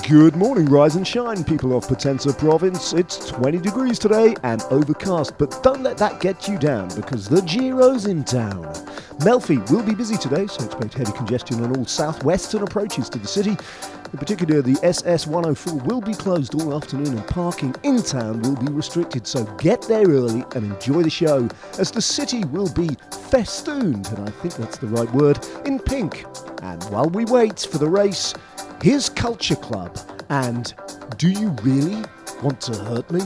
Good morning, rise and shine, people of Potenza province. It's 20 degrees today and overcast, but don't let that get you down because the Giro's in town. Melfi will be busy today, so expect heavy congestion on all southwestern approaches to the city. In particular, the SS 104 will be closed all afternoon and parking in town will be restricted, so get there early and enjoy the show as the city will be festooned, and I think that's the right word, in pink. And while we wait for the race, Here's Culture Club and Do You Really Want to Hurt Me?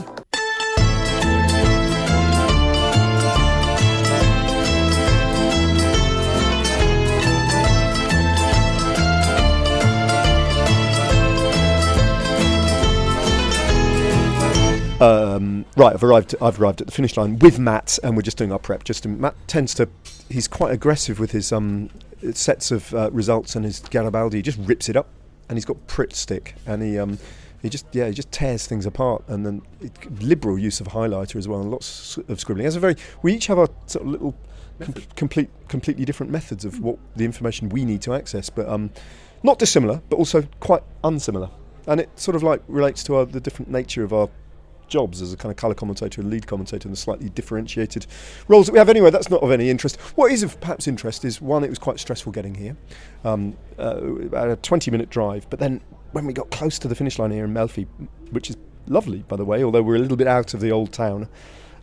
Um, right, I've arrived. I've arrived at the finish line with Matt, and we're just doing our prep. Just to, Matt tends to, he's quite aggressive with his um, sets of uh, results and his Garibaldi. He just rips it up and he's got Pritt stick, and he um, he just yeah he just tears things apart, and then it, liberal use of highlighter as well, and lots of scribbling. As a very we each have our sort of little com- complete completely different methods of what the information we need to access, but um, not dissimilar, but also quite unsimilar, and it sort of like relates to our, the different nature of our jobs as a kind of colour commentator and lead commentator and the slightly differentiated roles that we have anyway. That's not of any interest. What is of perhaps interest is one, it was quite stressful getting here, um, uh, about a 20 minute drive, but then when we got close to the finish line here in Melfi, which is lovely by the way, although we're a little bit out of the old town.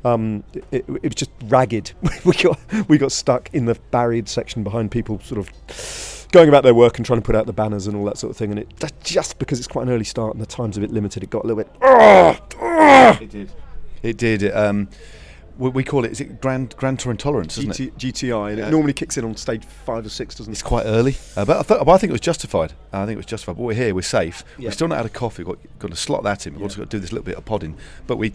Um, it, it, was just ragged. we got we got stuck in the barrier section behind people, sort of going about their work and trying to put out the banners and all that sort of thing. And it just because it's quite an early start and the time's a bit limited, it got a little bit. It did. It did. Um, we, we call it is it grand grand tour intolerance, isn't GT, it? GTI, and yeah. it normally kicks in on stage five or six, doesn't it? It's quite early, uh, but I, th- I think it was justified. I think it was justified. But we're here, we're safe. Yeah. We're still not out of coffee. We've got, got to slot that in. We've yeah. also got to do this little bit of podding. But we,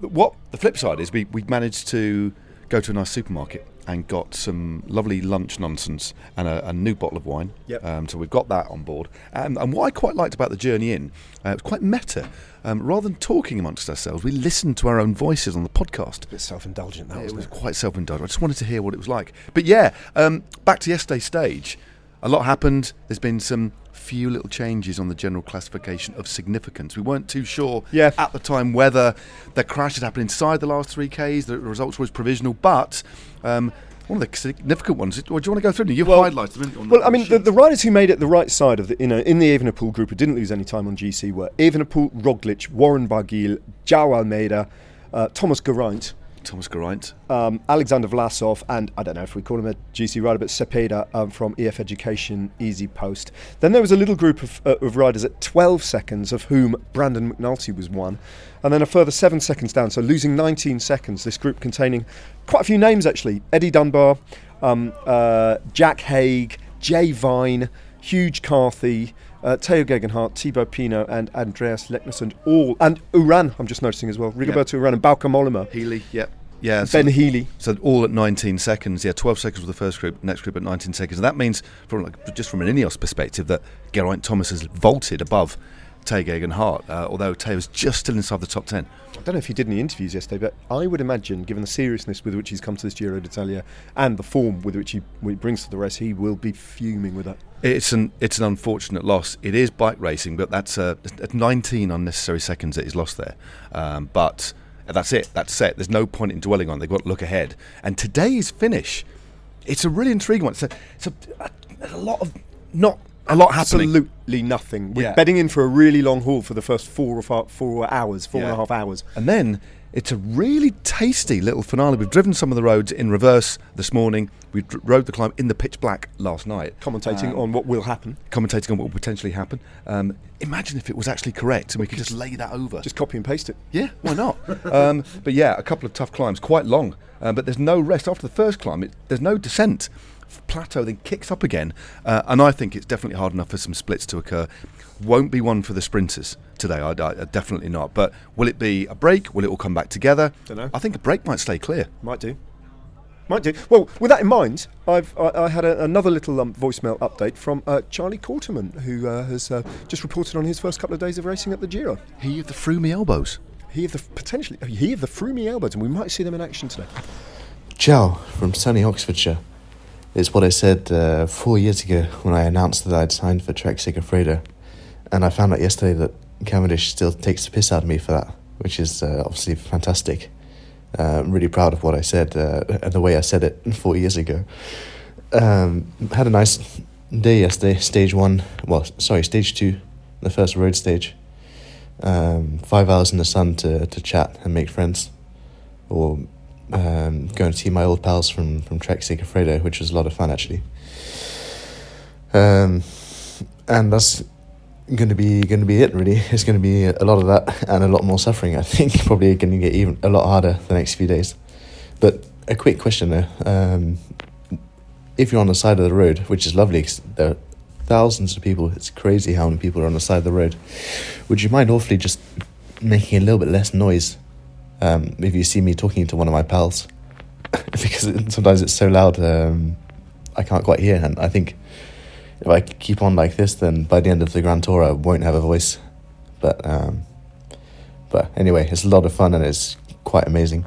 what the flip side is, we we managed to go to a nice supermarket and got some lovely lunch nonsense and a, a new bottle of wine. Yep. Um, so we've got that on board. Um, and what I quite liked about the journey in, uh, it was quite meta. Um, rather than talking amongst ourselves, we listened to our own voices on the podcast. A bit self-indulgent, that it was it? quite self-indulgent. I just wanted to hear what it was like. But yeah, um, back to yesterday's stage. A lot happened. There's been some few little changes on the general classification of significance. We weren't too sure yeah. at the time whether the crash had happened inside the last three Ks, the results were provisional, but um, one of the significant ones. Or do you want to go through them? You well, highlighted them. well, I mean, the, the, riders who made it the right side of the, you know, in the Evenepoel group who didn't lose any time on GC were Evenepoel, Roglic, Warren Barguil, João Almeida, uh, Thomas Geraint, Thomas Geraint. Um, Alexander Vlasov, and I don't know if we call him a GC rider, but Cepeda um, from EF Education Easy Post. Then there was a little group of, uh, of riders at 12 seconds, of whom Brandon McNulty was one, and then a further seven seconds down, so losing 19 seconds. This group containing quite a few names actually Eddie Dunbar, um, uh, Jack Haig, Jay Vine, Hugh Carthy uh, Tao Geoghegan Hart, Thibaut Pinot, and Andreas Leknesund all, and Uran, I'm just noticing as well, Rigoberto yep. Uran and Bauke Mollema. Healy, yep. Yeah, Ben so, Healy. So all at 19 seconds. Yeah, 12 seconds for the first group, next group at 19 seconds. And that means, from like, just from an Ineos perspective, that Geraint Thomas has vaulted above Tao Geoghegan Hart, uh, although Tao is just still inside the top 10. I don't know if he did any interviews yesterday, but I would imagine, given the seriousness with which he's come to this Giro d'Italia and the form with which he, he brings to the race, he will be fuming with that. It's an it's an unfortunate loss. It is bike racing, but that's uh, 19 unnecessary seconds that he's lost there. Um, but that's it. That's set. There's no point in dwelling on. It. They've got to look ahead. And today's finish, it's a really intriguing one. It's a, it's a, a, a lot of not a lot happening. Absolutely nothing. We're yeah. bedding in for a really long haul for the first four or five, four hours, four yeah. and a half hours, and then it's a really tasty little finale. We've driven some of the roads in reverse this morning. We rode the climb in the pitch black last night. Commentating um, on what will happen. Commentating on what will potentially happen. Um, imagine if it was actually correct and we could just lay that over. Just copy and paste it. Yeah, why not? um, but yeah, a couple of tough climbs, quite long. Uh, but there's no rest. After the first climb, it, there's no descent plateau, then kicks up again. Uh, and I think it's definitely hard enough for some splits to occur. Won't be one for the sprinters today. I, I, definitely not. But will it be a break? Will it all come back together? Don't know. I think a break might stay clear. Might do. Might do. Well, with that in mind, I've I, I had a, another little um, voicemail update from uh, Charlie Quarterman, who uh, has uh, just reported on his first couple of days of racing at the Giro. He of the Froomy elbows. He of the potentially he of the Froomy elbows, and we might see them in action today. Ciao from sunny Oxfordshire is what I said uh, four years ago when I announced that I'd signed for Trek Segafredo. and I found out yesterday that Cavendish still takes the piss out of me for that, which is uh, obviously fantastic. Uh, I'm really proud of what I said uh, and the way I said it four years ago. Um, had a nice day yesterday. Stage one, well, sorry, stage two, the first road stage. Um, five hours in the sun to, to chat and make friends, or um, going to see my old pals from from Trek Segafredo, which was a lot of fun actually. Um, and that's going to be going to be it really. It's going to be a lot of that and a lot more suffering. I think probably going to get even a lot harder the next few days. But a quick question though: um, if you're on the side of the road, which is lovely, 'cause there are thousands of people. It's crazy how many people are on the side of the road. Would you mind awfully just making a little bit less noise um, if you see me talking to one of my pals? because sometimes it's so loud, um, I can't quite hear, and I think if I keep on like this, then by the end of the Grand Tour, I won't have a voice. But um, but anyway, it's a lot of fun and it's quite amazing.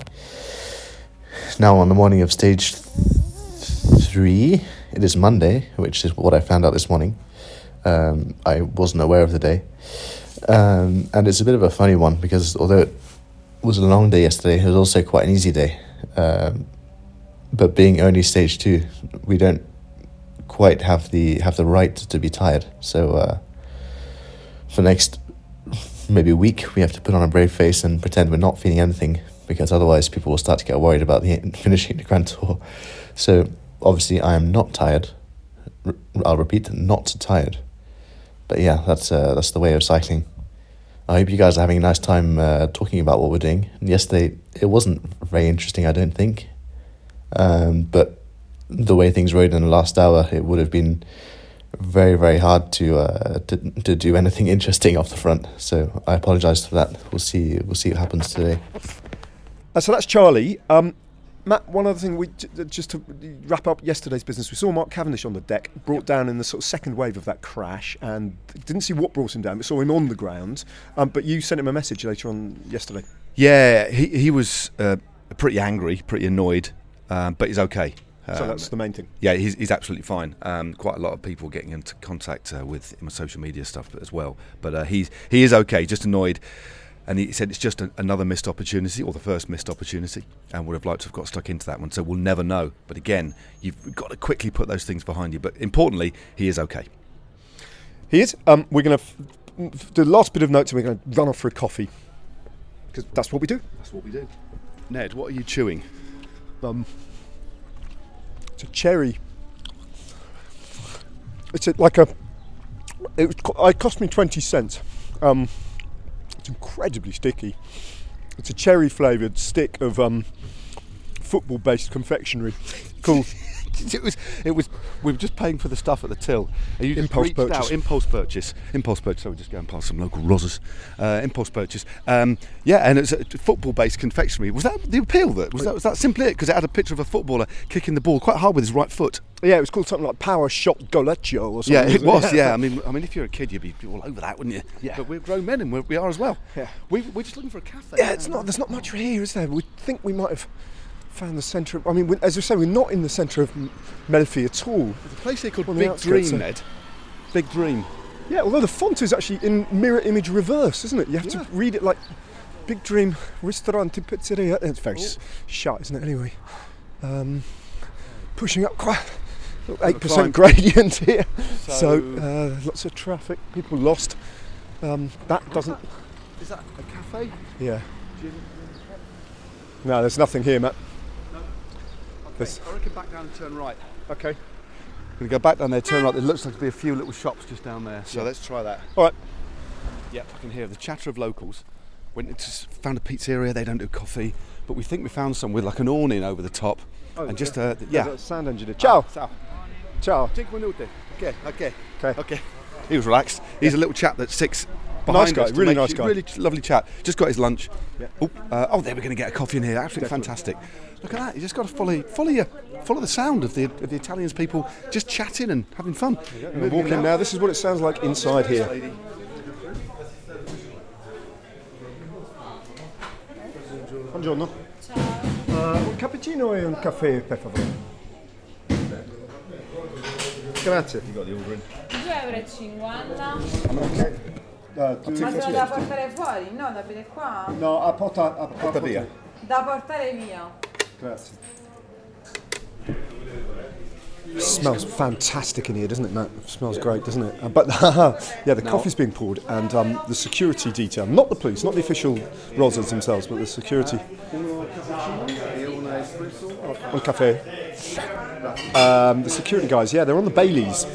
Now on the morning of stage th- three, it is Monday, which is what I found out this morning. Um, I wasn't aware of the day, um, and it's a bit of a funny one because although it was a long day yesterday, it was also quite an easy day. Um, but being only stage two, we don't quite have the have the right to be tired. So uh, for next maybe week, we have to put on a brave face and pretend we're not feeling anything because otherwise people will start to get worried about the finishing the Grand Tour. So obviously, I am not tired. I'll repeat, not tired. But yeah, that's uh, that's the way of cycling. I hope you guys are having a nice time uh, talking about what we're doing. Yesterday, it wasn't very interesting, I don't think. Um, but the way things rode in the last hour, it would have been very, very hard to uh, to to do anything interesting off the front. So I apologise for that. We'll see. We'll see what happens today. Uh, so that's Charlie. Um, Matt, one other thing, we just to wrap up yesterday's business, we saw Mark Cavendish on the deck, brought down in the sort of second wave of that crash, and didn't see what brought him down, but saw him on the ground. Um, but you sent him a message later on yesterday. Yeah, he he was uh, pretty angry, pretty annoyed, um, but he's okay. So Um, that's the main thing. Yeah, he's, he's absolutely fine. Um, quite a lot of people getting into contact uh, with him on social media stuff as well. But uh, he's he is okay, just annoyed. And he said it's just a, another missed opportunity, or the first missed opportunity, and would have liked to have got stuck into that one. So we'll never know. But again, you've got to quickly put those things behind you. But importantly, he is okay. He is. Um, we're going to f- f- do the last bit of notes and we're going to run off for a coffee. Because that's what we do. That's what we do. Ned, what are you chewing? Um, it's a cherry. It's a, like a. It, was, it cost me 20 cents. Um, it's incredibly sticky. It's a cherry flavoured stick of um, football based confectionery called it was it was we were just paying for the stuff at the till and you just Impulse reached purchase. out impulse purchase impulse purchase so we're just going past some local rozzers uh, impulse purchase um, yeah and it's a football based confectionery was that the appeal that was that was that simply it because it had a picture of a footballer kicking the ball quite hard with his right foot Yeah, it was called something like Power Shot Goleccio or something. yeah it was yeah I mean I mean if you're a kid you'd be all over that wouldn't you Yeah. but we're grown men and we're, we are as well Yeah. we, we're just looking for a cafe Yeah, it's not. There's not much here, is there? We think we might have found the centre. of... I mean, as we say, we're not in the centre of Melfi at all. There's a place here called On the Big Dream Ned Big Dream Yeah, although the font is actually in mirror image reverse, isn't it? You have Yeah. to read it like Big Dream Ristorante Pizzeria. It's very s shut, isn't it? Anyway, um, pushing up quite eight percent gradient here, so, So- uh, lots of traffic. People lost. Um, that doesn't. is that a cafe Yeah. No, there's nothing here, Matt. There's- I reckon back down and turn right Okay. We're going to go back down there, turn right. There looks like to be a few little shops just down there. So Yeah. let's try that. All right. Yep, I can hear the chatter of locals. Went into found a pizzeria. They don't do coffee, but we think we found some with like an awning over the top, Oh, and just a, th- yeah. There's a sound engineer. Ciao. Ciao. Ciao. Cinque minute. Okay, okay, Okay. okay. He was relaxed. He's a little chap that sits Nice behind guy, us really nice guy. Really lovely chat. Just got his lunch. Yeah. Oh, uh, oh, there we're going to get a coffee in here. Absolutely fantastic. Look at that. You just got to follow, follow your, follow the sound of the of the Italians people just chatting and having fun. We're walking now. This is what it sounds like inside here. Buongiorno. Uh, un cappuccino e un caffè, per favore. Grazie. You got the order in. 2,50 euro. Ma sono da portare fuori? No, da bere qua? No, a porta, a porta via. Da portare via. Grazie. Smells fantastic in here, doesn't it, Matt? smells great, doesn't it? Uh, but yeah, the coffee's being poured, and um, the security detail, not the police, not the official Rosas themselves, but the security. Un cafe. Um, the security guys, yeah, they're on the Baileys.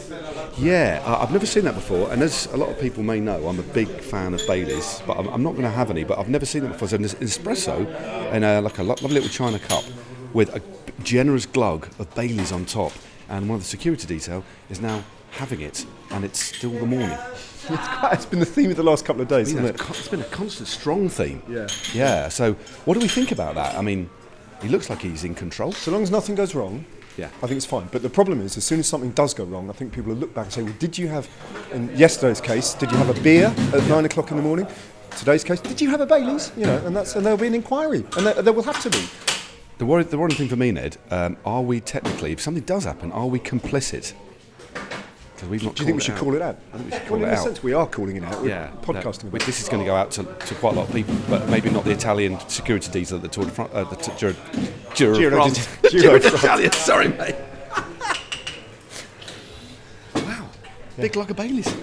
Yeah, I- I've never seen that before, and as a lot of people may know, I'm a big fan of Baileys, but I'm, I'm not going to have any. But I've never seen it before. So an espresso in a, uh, like a lo- lovely little china cup with a generous glug of Baileys on top, and one of the security detail is now having it, and it's still the morning. it's been the theme of the last couple of days, hasn't it? it's been a constant strong theme. Yeah. Yeah. So what do we think about that? I mean, he looks like he's in control. So long as nothing goes wrong, Yeah. I think it's fine. But the problem is, as soon as something does go wrong, I think people will look back and say, well, did you have, in yesterday's case, did you have a beer at nine o'clock in the morning? Today's case, did you have a Bailey's? You know, and that's and there'll be an inquiry, and there, there will have to be. The worry, the worrying thing for me, Ned, um, are we technically, if something does happen, are we complicit? Because we've not. Do you think we should out. call it out? I think we should well, call in it a sense, we are calling it out. We're Yeah, podcasting no, about it. This is going to go out to, to quite a lot of people, but maybe not the Italian security detail at the Tour de France. Uh, the t- Giro, Giro, Giro France. de- Giro Giro France. d'Italia, sorry, mate. wow, big lug of Baileys.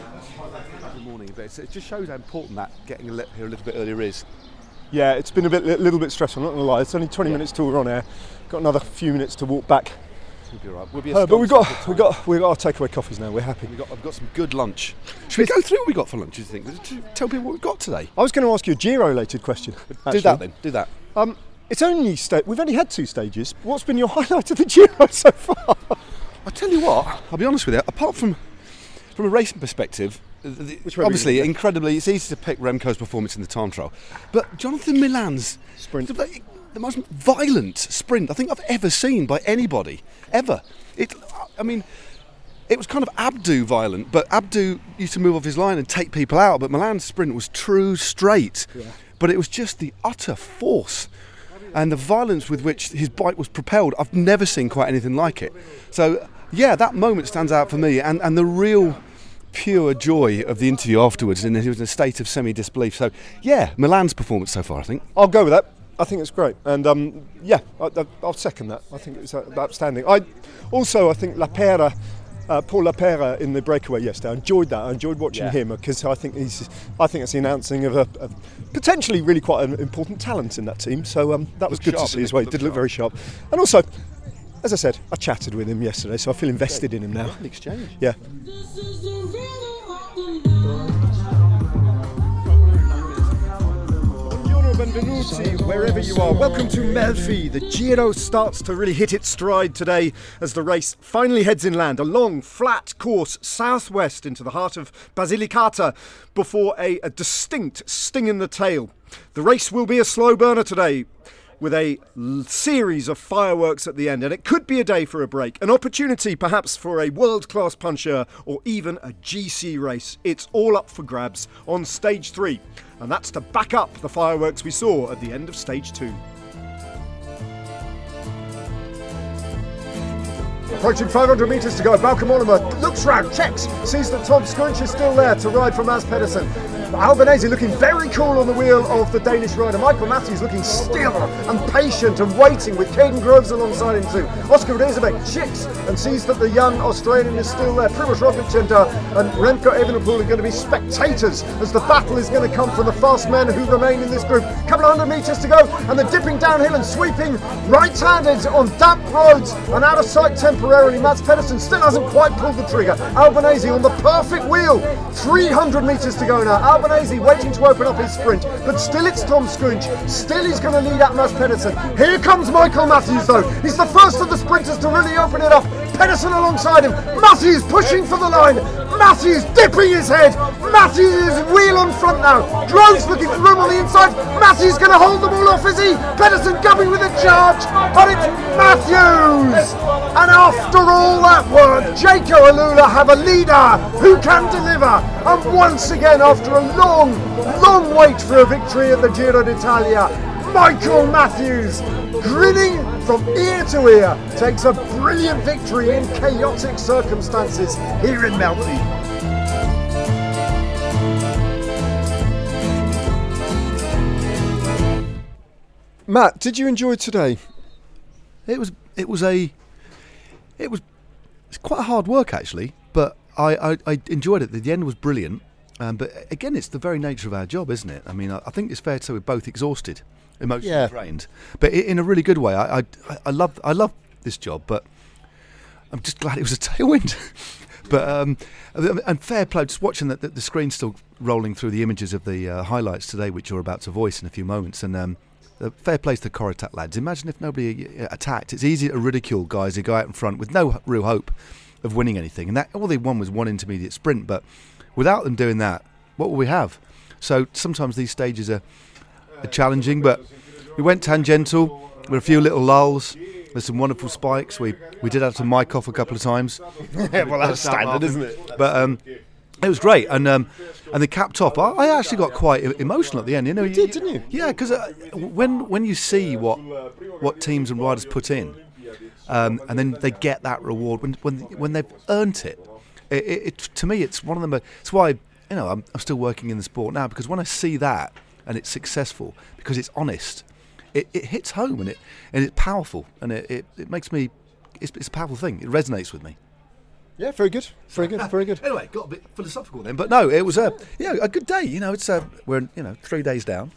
Good morning, but it just shows how important that getting a li- here a little bit earlier is. Yeah, it's been a bit, a little bit stressful. I'm not gonna lie, it's only 20 minutes till we're on air. Got another few minutes to walk back. We'll be all right. We'll be Uh, but we've got, for we time. got, we got our takeaway coffees now. We're happy. We got, I've got some good lunch. Should we go through what we got for lunch? Do you think? Tell people what we've got today. I was going to ask you a Giro-related question. Do that then. Do that. Um, it's only sta- we've only had two stages. What's been your highlight of the Giro so far? I tell you what. I'll be honest with you. Apart from from a racing perspective, the- the- Which way we obviously incredibly, it's easy to pick Remco's performance in the time trial, but Jonathan Milan's Sprint. The, most violent sprint I think I've ever seen by anybody ever. It. I mean. It was kind of Abdu violent, but Abdu used to move off his line and take people out. But Milan's sprint was true straight, but it was just the utter force and the violence with which his bike was propelled. I've never seen quite anything like it. So yeah, that moment stands out for me, and, and the real pure joy of the interview afterwards, and he was in a state of semi-disbelief. So yeah, Milan's performance so far, I think. I'll go with that. I think it's great, and um, yeah, I, I, I'll second that. I think it's uh, outstanding. I also I think Lapeira. Uh, Paul Lapeira in the breakaway yesterday. I enjoyed that. I enjoyed watching Yeah. him because I think he's. I think it's the announcing of a, a potentially really quite an important talent in that team. So um, that was Looked good sharp, to see didn't as he? well. He Looked did look sharp. very sharp, and also, as I said, I chatted with him yesterday, so I feel invested in him now. An exchange. Yeah. Benvenuti, wherever you are. Welcome to Melfi. The Giro starts to really hit its stride today as the race finally heads inland. A long, flat course southwest into the heart of Basilicata before a, a distinct sting in the tail. The race will be a slow burner today with a series of fireworks at the end, and it could be a day for a break, an opportunity perhaps for a world class puncher or even a GC race. It's all up for grabs on stage three, and that's to back up the fireworks we saw at the end of stage two. Approaching 500 metres to go, Malcolm Oliver looks round, checks, sees that Toms Skujiņš is still there to ride for Mads Pedersen. Albanese looking very cool on the wheel of the Danish rider. Michael Matthews looking still and patient and waiting with Kaden Groves alongside him too. Oscar Riesebeek checks and sees that the young Australian is still there. Primoz Roglic and Remco Evenepoel are going to be spectators as the battle is going to come from the fast men who remain in this group. A Couple of hundred metres to go and they're dipping downhill and sweeping right-handed on damp roads and out of sight temporarily. Mads Pedersen still hasn't quite pulled the trigger. Albanese on the perfect wheel. 300 metres to go now. Albanese waiting to open up his sprint, but still it's Toms Skujiņš. Still he's going to lead Mads Pedersen. Here comes Michael Matthews though. He's the first of the sprinters to really open it up. Pedersen alongside him. Matthews pushing for the line. Matthews dipping his head. Matthews wheel on front now. Groves looking for room on the inside. Matthews going to hold them all off, is he? Pedersen coming with a charge, but it's Matthews. And after all that work, Jayco AlUla have a leader who can deliver. And once again, after a long, long wait for a victory at the Giro d'Italia, Michael Matthews grinning from ear to ear takes a brilliant victory in chaotic circumstances here in Melton. Matt, did you enjoy today? It was it was a it was it's quite a hard work actually, but I, I, I enjoyed it. The end was brilliant. Um, but again, it's the very nature of our job, isn't it? I mean, I, I think it's fair to say we're both exhausted, emotionally Yeah. drained, but in a really good way. I, I I love I love this job, but I'm just glad it was a tailwind. but um, and fair play, just watching that the, the screen still rolling through the images of the uh, highlights today, which you're about to voice in a few moments, and. Um, uh, fair play to the Corratec lads. Imagine if nobody uh, attacked. It's easy to ridicule guys who go out in front with no real hope of winning anything, and that all they won was one intermediate sprint. But without them doing that, what will we have? So sometimes these stages are, are challenging, but we went tangential with a few little lulls. There's some wonderful spikes. We we did have to mic off a couple of times. Yeah, well, that's standard, isn't it? But um, it was great, and um, and the capped off. I, I actually got quite emotional at the end. You know, you did, didn't you? Yeah, because uh, when when you see what what teams and riders put in, um, and then they get that reward when when when they've earned it. It, it, it to me, it's one of them. It's why you know I'm, I'm still working in the sport now because when I see that and it's successful because it's honest, it, it hits home and it and it's powerful and it, it, it makes me. It's, it's a powerful thing. It resonates with me. Yeah, very good. Very good. Very good. Anyway, got a bit philosophical then, but no, it was a yeah a good day. You know, it's uh, we're you know three days down.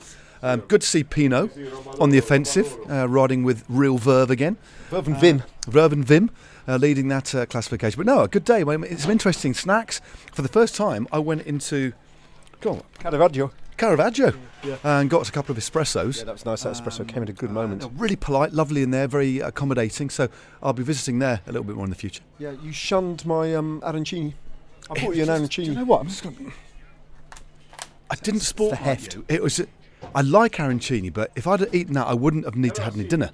Um, good to see Pinot on the offensive, uh, riding with real verve again. Verve and Vim. Verve and Vim uh, leading that uh, classification. But no, a good day. Some interesting snacks. For the first time, I went into go on, Caravaggio. Caravaggio and got a couple of espressos. Yeah, that was nice. That espresso came at a good moment. They're really polite, lovely in there, very accommodating. So I'll be visiting there a little bit more in the future. Yeah, you shunned my um, arancini. I bought you an arancini. Do you know what? I'm just going. to I didn't sport the heft. you. It was. I like arancini, but if I'd have eaten that, I wouldn't have need to have any dinner.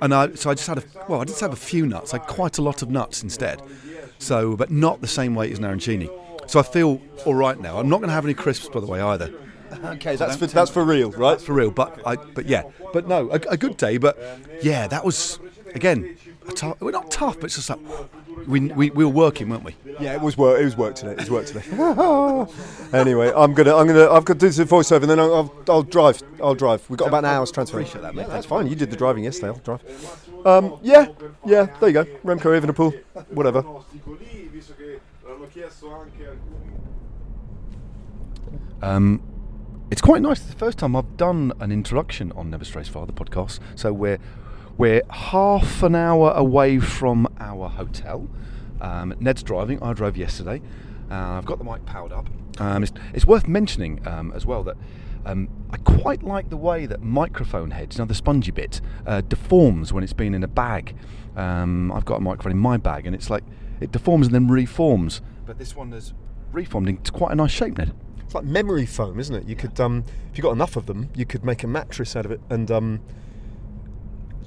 And I, so I just had a well, I just have a few nuts. I had quite a lot of nuts instead. So, but not the same weight as an arancini. So I feel all right now. I'm not going to have any crisps, by the way, either. Okay, that's for that's for real, right? For real, but I, but yeah, but no, a, a good day. But yeah, that was again, a tough, we're not tough, but it's just like we, we, we were working, weren't we? Yeah, it was work. It was work today. It was work today. anyway, I'm gonna, I'm gonna, I've got to do the voiceover, and then I'll, I'll, I'll drive. I'll drive. We've got about an hour's transfer. Appreciate that, mate. Yeah, that's fine. You did the driving yesterday. I'll drive. Um, yeah, yeah. There you go. Remco Evenepoel. Whatever. Um, it's quite nice. It's the first time I've done an introduction on Never Strays Far, the podcast. So we're we're half an hour away from our hotel. Um, Ned's driving. I drove yesterday. Uh, I've got the mic powered up. Um, it's, it's worth mentioning um, as well that um, I quite like the way that microphone heads, you know, the spongy bit, uh, deforms when it's been in a bag. Um, I've got a microphone in my bag, and it's like it deforms and then reforms. But this one has reformed into quite a nice shape, Ned. It's like memory foam, isn't it? You could, um, if you got enough of them, you could make a mattress out of it. And um,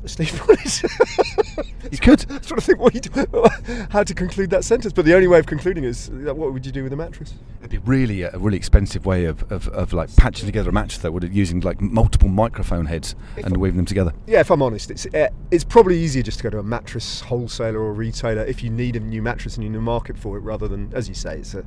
Steve, is? You could. I'm trying to think what you do, how to conclude that sentence. But the only way of concluding is, uh, what would you do with a mattress? It'd be really a really expensive way of, of, of like patching together a mattress though, would it using like multiple microphone heads and weaving them together. Yeah, if I'm honest, it's uh, it's probably easier just to go to a mattress wholesaler or retailer if you need a new mattress and you need a market for it, rather than, as you say, it's a,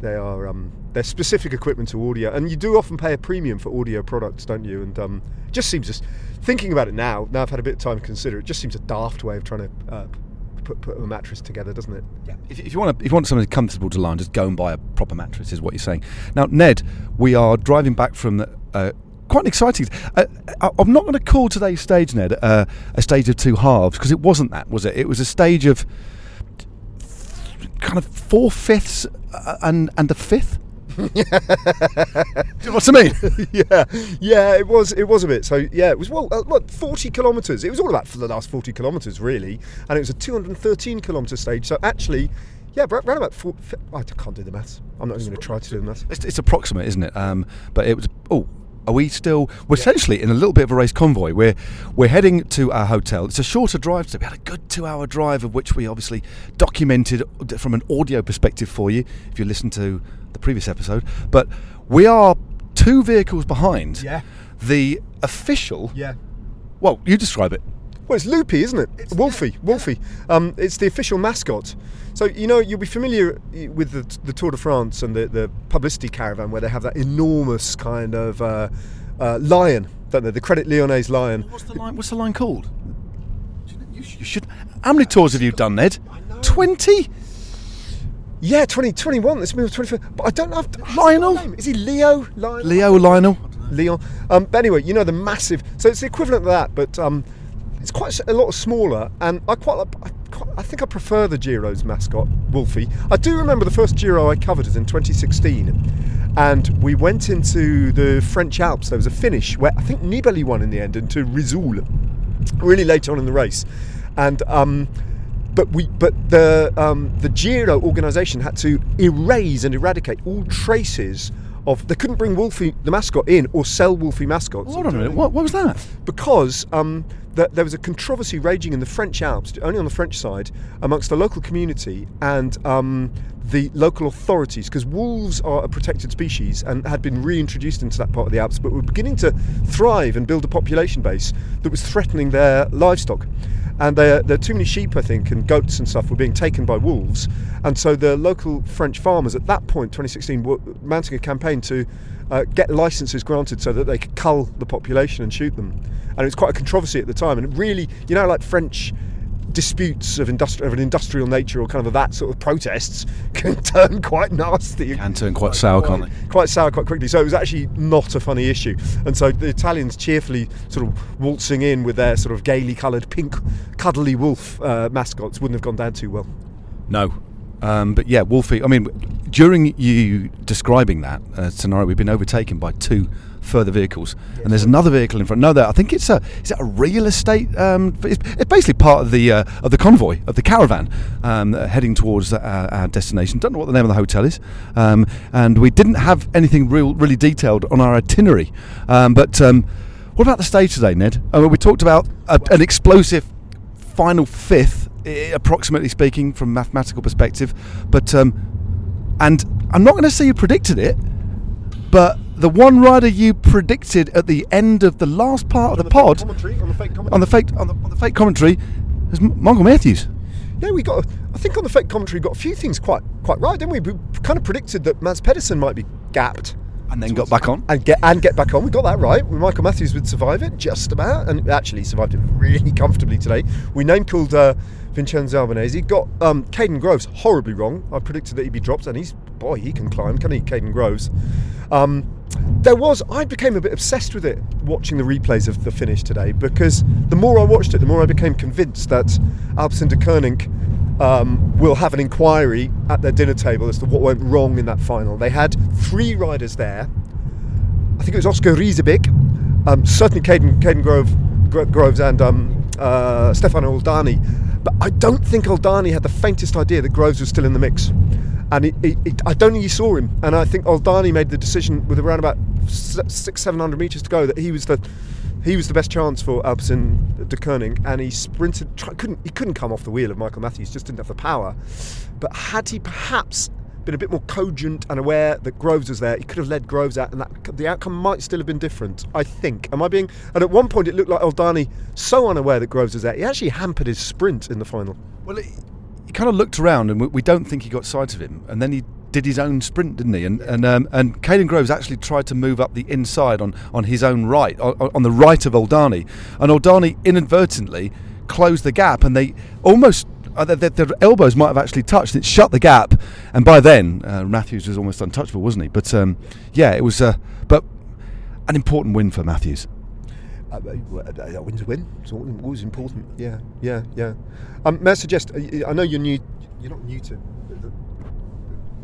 they are um, they're specific equipment to audio, and you do often pay a premium for audio products, don't you? And um, just seems just thinking about it now. Now I've had a bit of time to consider it. Just seems a daft way of trying to uh, put put a mattress together, doesn't it? Yeah. If, if you want if you want something comfortable to lie on, just go and buy a proper mattress. Is what you're saying. Now, Ned, we are driving back from the, uh, quite an exciting. Uh, I- I'm not going to call today's stage, Ned, uh, a stage of two halves because it wasn't that, was it? It was a stage of kind of four fifths uh, and and a fifth. You I mean? yeah, yeah, it was. It was a bit. So yeah, it was well, uh, what forty kilometres. It was all about for the last forty kilometres, really, and it was a two hundred and thirteen kilometre stage. So actually, yeah, ra- round about. Four, I can't do the maths. I'm not even going to try to do the maths. It's, it's approximate, isn't it? Um, but it was. Oh, are we still? We're essentially in a little bit of a race convoy. We're we're heading to our hotel. It's a shorter drive. So we had a good two-hour drive, of which we obviously documented from an audio perspective for you, if you listen to the previous episode. But we are two vehicles behind. Yeah. The official. Yeah. Well, you describe it. Well, it's Loopy, isn't it? Wolfie, Wolfie. Um, it's the official mascot. So you know you'll be familiar with the, the Tour de France and the, the publicity caravan where they have that enormous kind of uh, uh, lion, don't they? The Credit Lyonnais lion. What's the line? What's the line called? You, you should. How many tours have you done, Ned? Twenty. Yeah, 2021. this means 25. But I don't know. Lionel? Is he Leo? Lionel? Leo Lionel. Leon. Um, but anyway, you know the massive. So it's the equivalent of that, but um, it's quite a lot smaller. And I quite, like- I quite, I think I prefer the Giro's mascot, Wolfie. I do remember the first Giro I covered was in 2016, and we went into the French Alps. There was a finish where I think Nibali won in the end into Risoul, really late on in the race, and. Um, but we, but the um, the Giro organisation had to erase and eradicate all traces of. They couldn't bring Wolfie the mascot in or sell Wolfie mascots Hold on a minute. What, what was that? because um, th- there was a controversy raging in the French Alps, only on the French side, amongst the local community and um, the local authorities, because wolves are a protected species and had been reintroduced into that part of the Alps, but were beginning to thrive and build a population base that was threatening their livestock. And there, there are too many sheep, I think, and goats and stuff were being taken by wolves. And so the local French farmers at that point, 2016, were mounting a campaign to uh, get licenses granted so that they could cull the population and shoot them. And it was quite a controversy at the time. And it really, you know, like French disputes of, industri- of an industrial nature or kind of that sort of protests can turn quite nasty. Can turn quite sour, can't they? Quite sour quite quickly. So it was actually not a funny issue. And so the Italians cheerfully sort of waltzing in with their sort of gaily coloured pink cuddly wolf uh, mascots wouldn't have gone down too well. No. Um, but yeah, Wolfie. I mean, during you describing that uh, scenario, we've been overtaken by two further vehicles, and there's another vehicle in front. No, there. I think it's a is it a real estate? Um, it's, it's basically part of the uh, of the convoy of the caravan um, uh, heading towards our, our destination. Don't know what the name of the hotel is, um, and we didn't have anything real really detailed on our itinerary. Um, but um, what about the stage today, Ned? I mean, we talked about a, an explosive final fifth, approximately speaking, from a mathematical perspective. But um, and I'm not going to say you predicted it, but the one rider you predicted at the end of the last part of the pod on the fake commentary. on the fake on the, on the fake commentary is Michael Matthews. Yeah, we got. I think on the fake commentary, we got a few things quite quite right, didn't we? We kind of predicted that Mads Pedersen might be gapped And then got back on. and get and get back on. We got that right. Michael Matthews would survive it just about, and actually survived it really comfortably today. We name called uh, Vincenzo Albanese. Got um, Kaden Groves horribly wrong. I predicted that he'd be dropped, and he's boy, he can climb, can he, Kaden Groves? Um, there was I became a bit obsessed with it watching the replays of the finish today because the more I watched it, the more I became convinced that Alpecin-Deceuninck um, will have an inquiry at their dinner table as to what went wrong in that final. They had three riders there. I think it was Oscar Riesebeek, um, certainly Kaden, Kaden Grove, Gro- Groves and um, uh, Stefano Oldani. But I don't think Oldani had the faintest idea that Groves was still in the mix. And it, it, it, I don't think he saw him. And I think Oldani made the decision with around about six, seven hundred metres to go that he was the he was the best chance for Alpecin-Deceuninck, and he sprinted. Try, couldn't he couldn't come off the wheel of Michael Matthews? Just didn't have the power. But had he perhaps been a bit more cogent and aware that Groves was there, he could have led Groves out, and that the outcome might still have been different. I think. Am I being? And at one point, it looked like Oldani so unaware that Groves was there, he actually hampered his sprint in the final. Well, he, he kind of looked around, and we, we don't think he got sight of him. And then he did his own sprint, didn't he? And and um, and Kaden Groves actually tried to move up the inside on, on his own right, on, on the right of Oldani, and Oldani inadvertently closed the gap, and they almost. Uh, their, their elbows might have actually touched. It shut the gap, and by then uh, Matthews was almost untouchable, wasn't he? But um, yeah, it was. Uh, but an important win for Matthews. Uh, a win's a win. It's al- always important. Yeah, yeah, yeah. Um, may I suggest? uh, I know you're new. You're not new to.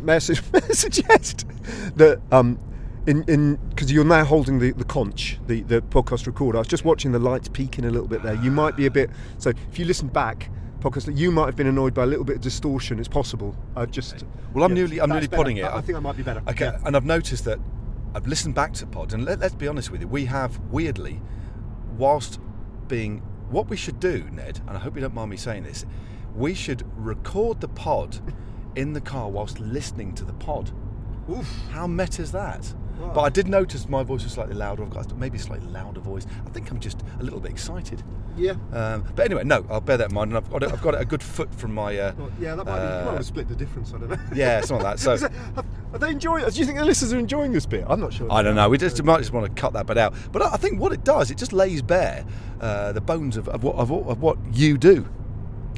May I, I suggest that um, in in because you're now holding the the conch, the the podcast recorder. I was just watching the lights peaking a little bit there. You might be a bit. So if you listen back. Podcast, you might have been annoyed by a little bit of distortion. It's possible. I just. Well, I'm yeah, newly- I'm that's newly better. podding it. I, I think I might be better. Okay, Yeah. and I've noticed that I've listened back to pod, and let, let's be honest with you, we have weirdly, whilst being what we should do, Ned, and I hope you don't mind me saying this, we should record the pod in the car whilst listening to the pod. Oof. How meta is that? But I did notice my voice was slightly louder. I've got maybe a slightly louder voice. I think I'm just a little bit excited. Yeah. Um, but anyway, no, I'll bear that in mind, and I've got I've got a good foot from my. Uh, Well, yeah, that might be. You uh, might split the difference. I don't know. yeah, something like that. So Is it- have- are they enjoying? Do you think the listeners are enjoying this bit? I'm not sure. I don't know. We just might just want to cut that bit out. But I I think what it does, it just lays bare uh, the bones of, of, what, of, of what you do.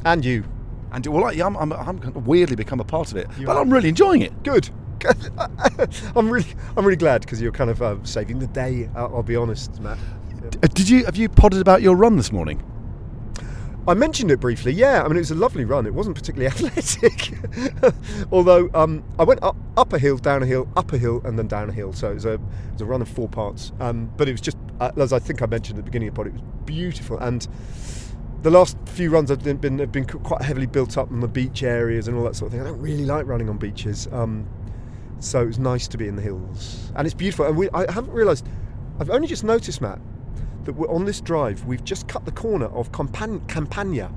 And you. And well, like, I'm, I'm, I'm weirdly become a part of it, You but are. I'm really enjoying it. Good. I'm really, I'm really glad because you're kind of uh, saving the day. I'll, I'll be honest, Matt. Yeah. Uh, Did you have you potted about your run this morning? I mentioned it briefly. Yeah, I mean it was a lovely run. It wasn't particularly athletic, although um, I went up, up a hill, down a hill, up a hill, and then down a hill. So it was a, it was a run of four parts. Um, but it was just, uh, as I think I mentioned at the beginning of the pod, it was beautiful. And the last few runs have been, been have been quite heavily built up on the beach areas and all that sort of thing. I don't really like running on beaches. Um, so it was nice to be in the hills, and it's beautiful. And we, I haven't realised, I've only just noticed, Matt, that we're on this drive. We've just cut the corner of Campan- Campania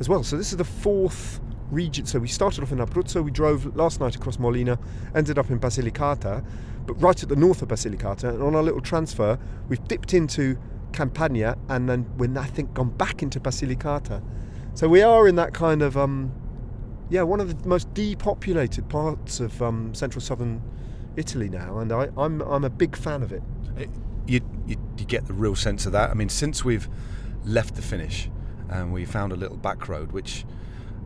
as well. So this is the fourth region. So we started off in Abruzzo. We drove last night across Molina, ended up in Basilicata, but right at the north of Basilicata. And on our little transfer, we've dipped into Campania, and then we're I think gone back into Basilicata. So we are in that kind of um, yeah, one of the most depopulated parts of um, central southern Italy now, and I, I'm I'm a big fan of it. It- you, you, you get the real sense of that. I mean, since we've left the finish and we found a little back road, which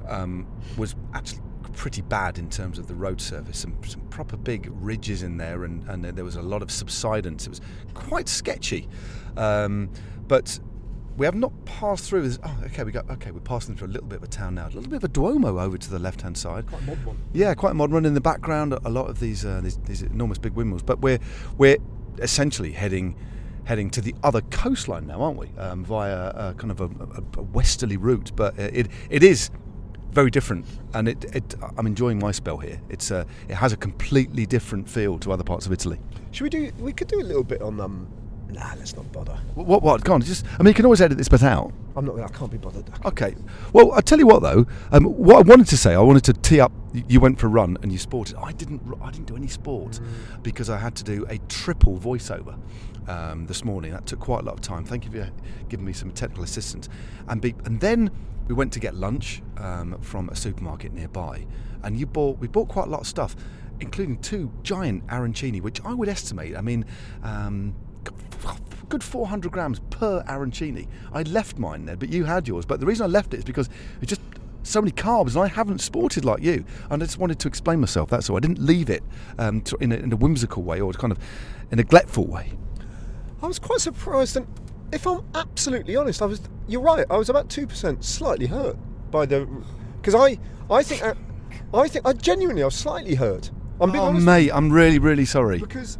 um, was actually pretty bad in terms of the road surface, some, some proper big ridges in there, and, and there was a lot of subsidence. It was quite sketchy. Um, but we have not passed through this. Oh, okay, we got okay. We're passing through a little bit of a town now. A little bit of a Duomo over to the left-hand side. Quite modern one. Yeah, quite a modern one in the background. A lot of these uh, these, these enormous big windmills, but we're we're essentially heading heading to the other coastline now, aren't we? Um, via uh, kind of a, a, a westerly route, but uh, it it is very different, and it, it I'm enjoying my spell here. It's uh, it has a completely different feel to other parts of Italy. Should we do? We could do a little bit on um. Nah, let's not bother. What what? Go on, just I mean, you can always edit this bit out. I'm not. I can't be bothered. Can't- Okay. Well, I tell you what though. Um, what I wanted to say, I wanted to tee up. You went for a run and you sported. I didn't. I didn't do any sport because I had to do a triple voiceover um, this morning. That took quite a lot of time. Thank you for giving me some technical assistance. And be, and then we went to get lunch um, from a supermarket nearby, and you bought. We bought quite a lot of stuff, including two giant arancini, which I would estimate. I mean. Um, good 400 grams per arancini. I left mine there, but you had yours. But the reason I left it is because it's just so many carbs, and I haven't sported like you. And I just wanted to explain myself. That's all. I didn't leave it um, to, in, a, in a whimsical way or kind of in a neglectful way. I was quite surprised, and if I'm absolutely honest, I was. You're right. I was about two percent slightly hurt by the, because I, I think, I, I think, I genuinely, I was slightly hurt. I'm being oh, honest. mate, I'm really, really sorry. because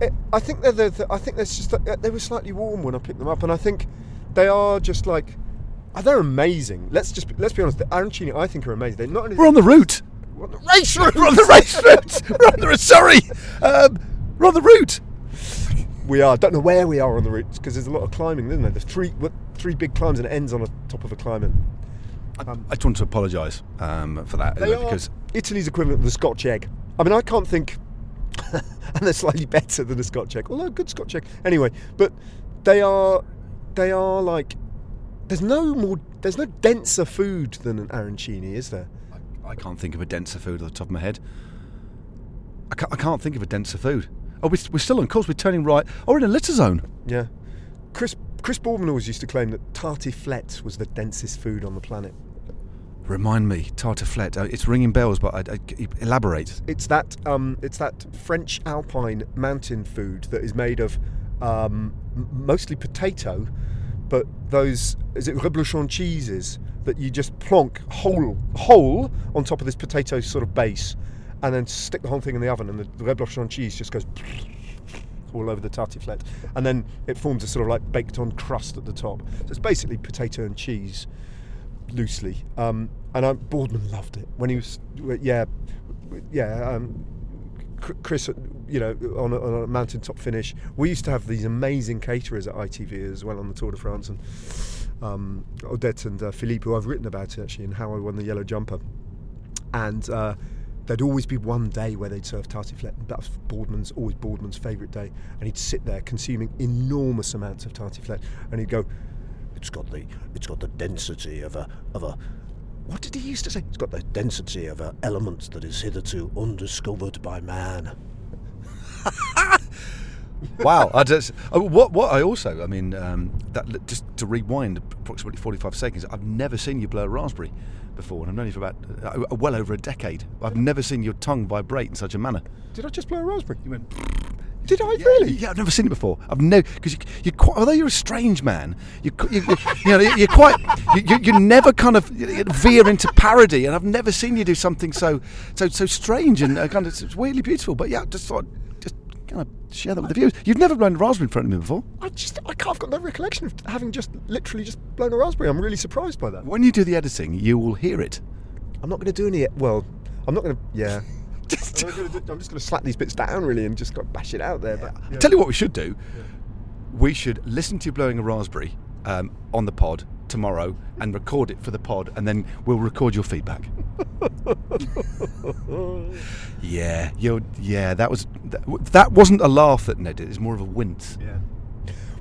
it, I think they're, the I think there's just uh, they were slightly warm when I picked them up, and I think they are just like uh, they're amazing. Let's just be, let's be honest. The arancini I think are amazing. They're not only We're on the route. we're on the race route. We're on the race route. We're on the. Sorry. Um, we're on the route. We are. Don't know where we are on the route because there's a lot of climbing, isn't there? There's three three big climbs and it ends on the top of a climb. And Um, I just want to apologise um, for that they are because Italy's equivalent of the Scotch egg. I mean, I can't think, and they're slightly better than a Scotch egg. Although a good Scotch egg, anyway. But they are, they are like. There's no more. There's no denser food than an arancini, is there? I, I can't think of a denser food off the top of my head. I can't, I can't think of a denser food. Oh, we're, we're still on course. We're turning right. Oh, we're in a litter zone. Yeah. Chris Chris Boardman always used to claim that tartiflette was the densest food on the planet. Remind me, tartiflette. Uh, it's ringing bells, but I, I, elaborate. It's that um, it's that French alpine mountain food that is made of um, mostly potato, but those is it reblochon cheeses that you just plonk whole whole on top of this potato sort of base, and then stick the whole thing in the oven, and the, reblochon cheese just goes all over the tartiflette, and then it forms a sort of like baked on crust at the top. So it's basically potato and cheese loosely. Um, and I, Boardman loved it when he was, yeah, yeah. Um, Chris, you know, on a, on a mountaintop finish. We used to have these amazing caterers at ITV as well on the Tour de France, and um, Odette and uh, Philippe, who I've written about actually, and how I won the yellow jumper. And uh, there'd always be one day where they'd serve tartiflette, and that was Boardman's always Boardman's favourite day. And he'd sit there consuming enormous amounts of tartiflette, and he'd go, It's got the it's got the density of a of a what did he used to say? It's got the density of an element that is hitherto undiscovered by man. wow. I just, uh, what, what I also, I mean, um, that just to rewind approximately 45 seconds, I've never seen you blow a raspberry before, and I've known you for about uh, well over a decade. I've never seen your tongue vibrate in such a manner. Did I just blow a raspberry? You went. Did I really? Yeah, I've never seen it before. I've never because you, you're quite. Although you're a strange man, you, you, you, you know you're quite. You, you never kind of veer into parody, and I've never seen you do something so so so strange and uh, kind of it's weirdly beautiful. But yeah, just thought just kind of share that with the viewers. You've never blown a raspberry in front of me before. I just I can't, I've got no recollection of having just literally just blown a raspberry. I'm really surprised by that. When you do the editing, you will hear it. I'm not going to do any. Well, I'm not going to. Yeah. I'm, gonna do, I'm just going to slap these bits down really and just go bash it out there. But yeah. Tell you what we should do. We should listen to you blowing a raspberry um, on the pod tomorrow and record it for the pod, and then we'll record your feedback. yeah, you yeah, that was that, that wasn't a laugh that Ned did. It's more of a wince. Yeah.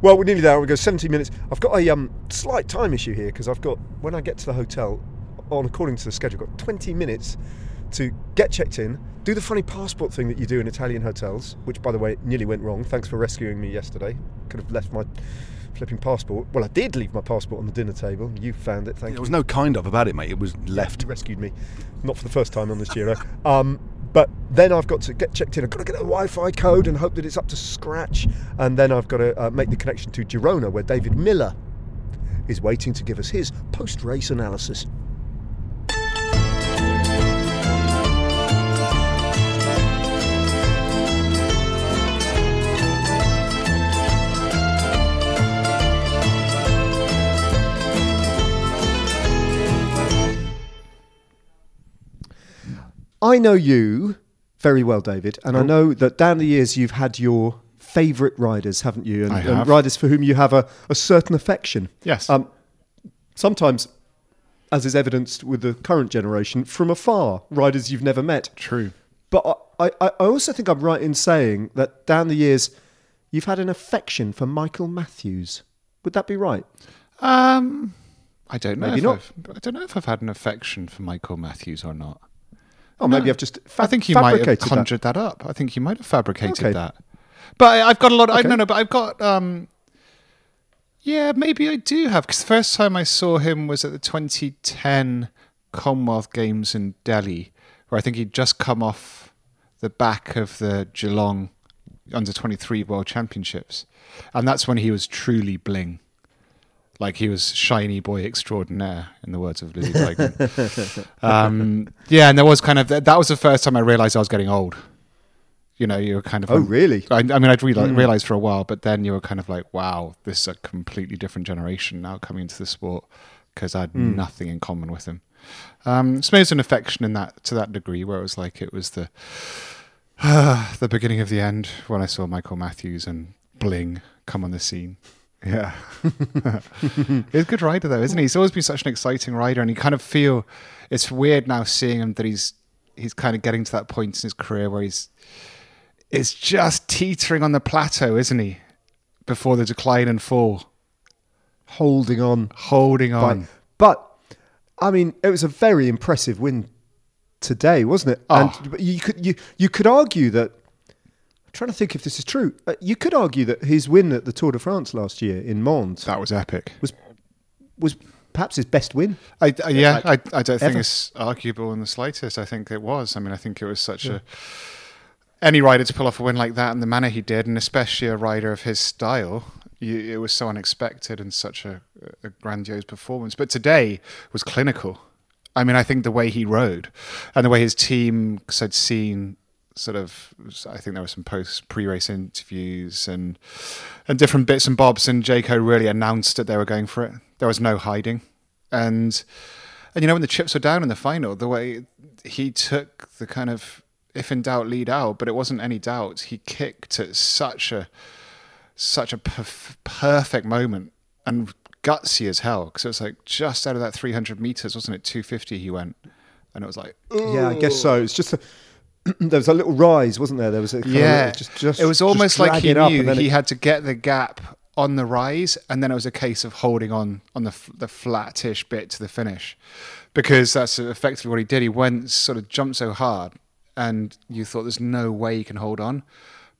Well, we're nearly there. We go 17 minutes. I've got a um, slight time issue here because I've got when I get to the hotel, on according to the schedule, I've got 20 minutes to get checked in, do the funny passport thing that you do in Italian hotels, which, by the way, nearly went wrong. Thanks for rescuing me yesterday. Could have left my flipping passport. Well, I did leave my passport on the dinner table. You found it. Thank There you. was no kind of about it, mate. It was left. You rescued me. Not for the first time on this Giro. Um, but then I've got to get checked in. I've got to get a Wi-Fi code and hope that it's up to scratch. And then I've got to uh, make the connection to Girona, where David Millar is waiting to give us his post-race analysis. I know you very well, David, and I know that down the years you've had your favourite riders, haven't you? And, I and have. riders for whom you have a, a certain affection. Yes. Um, sometimes, as is evidenced with the current generation, from afar, riders you've never met. True. But I, I, I also think I'm right in saying that down the years you've had an affection for Michael Matthews. Would that be right? Um, I don't know. Maybe if not. I've, I don't know if I've had an affection for Michael Matthews or not. Oh, maybe I've just fa- I think he might have fabricated that. conjured that. up. I think he might have fabricated Okay. that. But I, I've got a lot. I Okay. no no. But I've got. um Yeah, maybe I do have because the first time I saw him was at the 2010 Commonwealth Games in Delhi, where I think he'd just come off the back of the Geelong under 23 World Championships, and that's when he was truly bling. Like he was shiny boy extraordinaire, in the words of Lizzie Deignan. um, yeah, and there was kind of that that was the first time I realised I was getting old. You know, you were kind of Oh, really? I, I mean, I'd realized, realized for a while, but then you were kind of like, wow, this is a completely different generation now coming into the sport because I had nothing in common with him. Um, so maybe it's an affection in that to that degree, where it was like it was the the beginning of the end when I saw Michael Matthews and Bling come on the scene. Yeah, he's a good rider though, isn't he? He's always been such an exciting rider, and you kind of feel it's weird now seeing him that he's he's kind of getting to that point in his career where he's is just teetering on the plateau, isn't he? Before the decline and fall, Holding on. holding on. But I mean, it was a very impressive win today, wasn't it? Oh. And you could you you could argue that. I'm trying to think if this is true. Uh, you could argue that his win at the Tour de France last year in Mons That was epic. was was perhaps his best win. I, I- yeah, I, I don't think it's arguable in the slightest. I think it was. I mean, I think it was such a any rider to pull off a win like that in the manner he did, and especially a rider of his style. You, it was so unexpected and such a, a grandiose performance. But today was clinical. I mean, I think the way he rode and the way his team, because I'd seen sort of, I think there were some post pre-race interviews and and different bits and bobs, and Jayco really announced that they were going for it. There was no hiding, and and you know when the chips were down in the final, the way he took the kind of if in doubt lead out, but it wasn't any doubt. He kicked at such a such a perf- perfect moment and gutsy as hell because it was like just out of that 300 meters, wasn't it? 250 he went, and it was like Yeah, I guess so. It's just a, there was a little rise, wasn't there? There was a yeah, of, just, just it was just almost like he knew he it- had to get the gap on the rise, and then it was a case of holding on on the the flattish bit to the finish, because that's effectively what he did. He went sort of jumped so hard, and you thought there's no way he can hold on,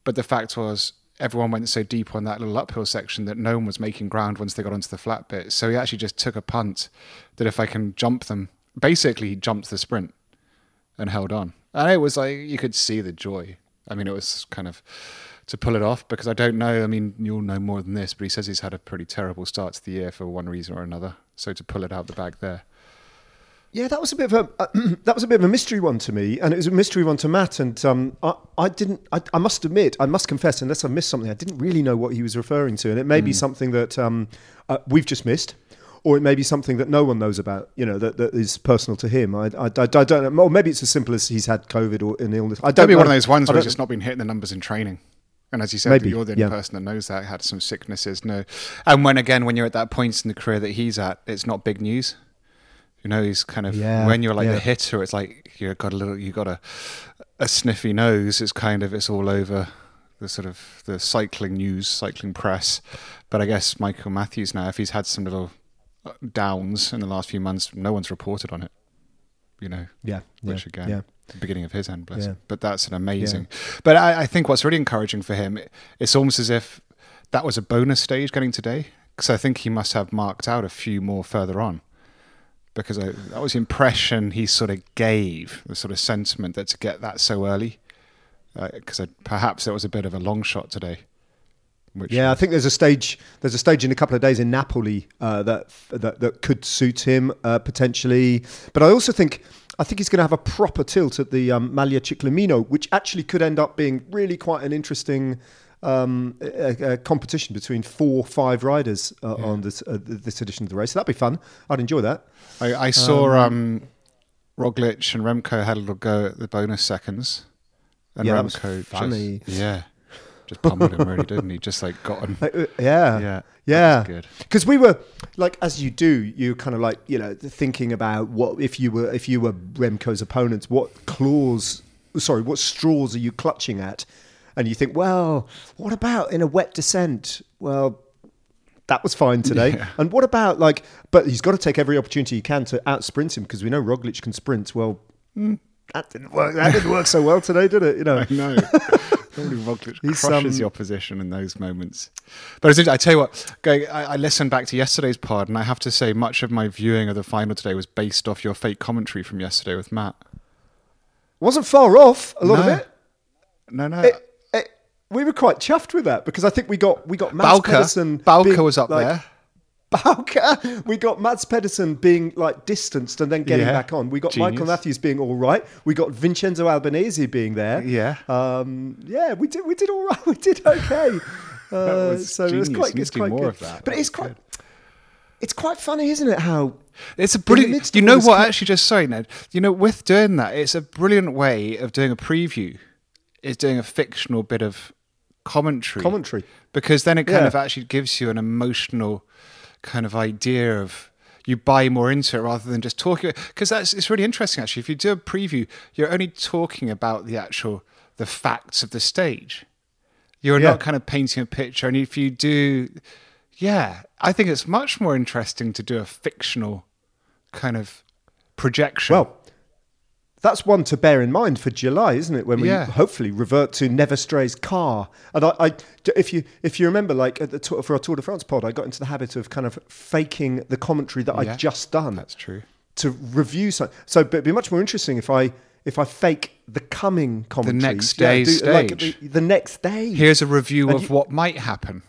but the fact was everyone went so deep on that little uphill section that no one was making ground once they got onto the flat bit. So he actually just took a punt that if I can jump them, basically he jumped the sprint and held on. And it was like you could see the joy. I mean, it was kind of to pull it off because I don't know. I mean, you'll know more than this, but he says he's had a pretty terrible start to the year for one reason or another. So to pull it out the bag there. Yeah, that was a bit of a uh, that was a bit of a mystery one to me, and it was a mystery one to Matt. And um, I, I didn't. I, I must admit, I must confess, unless I missed something, I didn't really know what he was referring to, and it may be something that um, uh, we've just missed, or it may be something that no one knows about. You know, that, that is personal to him. I, I, I, I don't know. Or maybe it's as simple as he's had COVID or an illness. I don't. Maybe know. one of those ones where he's just not been hitting the numbers in training. And as you said, Maybe, you're the only yeah. person that knows that had some sicknesses. No, and when again, when you're at that point in the career that he's at, it's not big news. You know, he's kind of Yeah, when you're like yeah. the hitter, it's like you've got a little, you got a a sniffy nose. It's kind of it's all over the sort of the cycling news, cycling press. But I guess Michael Matthews now, if he's had some little downs in the last few months, no one's reported on it. You know, Yeah, yeah, which again, yeah. the beginning of his end, bless Yeah. him. But that's an amazing. But I, I think what's really encouraging for him, it's almost as if that was a bonus stage getting today, because I think he must have marked out a few more further on. Because I, that was the impression he sort of gave, the sort of sentiment that to get that so early, uh, because perhaps it was a bit of a long shot today. Which Yeah, I think there's a stage. There's a stage in a couple of days in Napoli uh, that, that that could suit him uh, potentially. But I also think I think he's going to have a proper tilt at the um, Maglia Ciclamino, which actually could end up being really quite an interesting um, uh, uh, competition between four, five riders uh, on this uh, this edition of the race. So that'd be fun. I'd enjoy that. I, I saw um, Roglic and Remco had a little go at the bonus seconds, and Yeah, that was Remco funny. just yeah, just pummeled him really, didn't he? Just like got him. Uh, uh, yeah, Yeah, yeah. good. Because we were like, as you do, you kind of like you know thinking about what if you were if you were Remco's opponents, what claws, sorry, what straws are you clutching at? And you think, well, what about in a wet descent? Well, that was fine today. Yeah. And what about like? But he's got to take every opportunity he can to out sprint him because we know Roglic can sprint. Well, that didn't work. That didn't work so well today, did it? You know. I know. Only Roglic He's, crushes um, the opposition in those moments. But I tell you what, I, I listened back to yesterday's pod, and I have to say, much of my viewing of the final today was based off your fake commentary from yesterday with Matt. Wasn't far off. A lot No. of it. No, no. it, it, we were quite chuffed with that because I think we got we got Bauke, Pedersen. Bauke was up like, there. Bauke, we got Mads Pedersen being like distanced and then getting Yeah, back on. We got Michael. Matthews being all right. We got Vincenzo Albanese being there. Yeah. um, yeah, we did we did all right. We did okay. Uh, so it was quite, it's quite more good. of that. But That it's quite. good. It's quite funny, isn't it? How It's a brilliant. You know what? com- Actually, just sorry, Ned. You know, with doing that, it's a brilliant way of doing a preview. Is doing a fictional bit of commentary. Commentary. because then it kind Yeah. of actually gives you an emotional kind of idea of you buy more into it rather than just talking. Because that's it's really interesting actually. If you do a preview, you're only talking about the actual the facts of the stage. You're Yeah. not kind of painting a picture. And if you do, yeah, I think it's much more interesting to do a fictional kind of projection. Well, that's one to bear in mind for July, isn't it? When we Yeah. hopefully revert to Never Stray's car. And I, I, if you if you remember, like at the tour, for our Tour de France pod, I got into the habit of kind of faking the commentary that Yeah, I'd just done that's true. to review something. So, but it'd be much more interesting if I if I fake the coming commentary, the next day's like stage. the, the next day. Here's a review And of you- what might happen.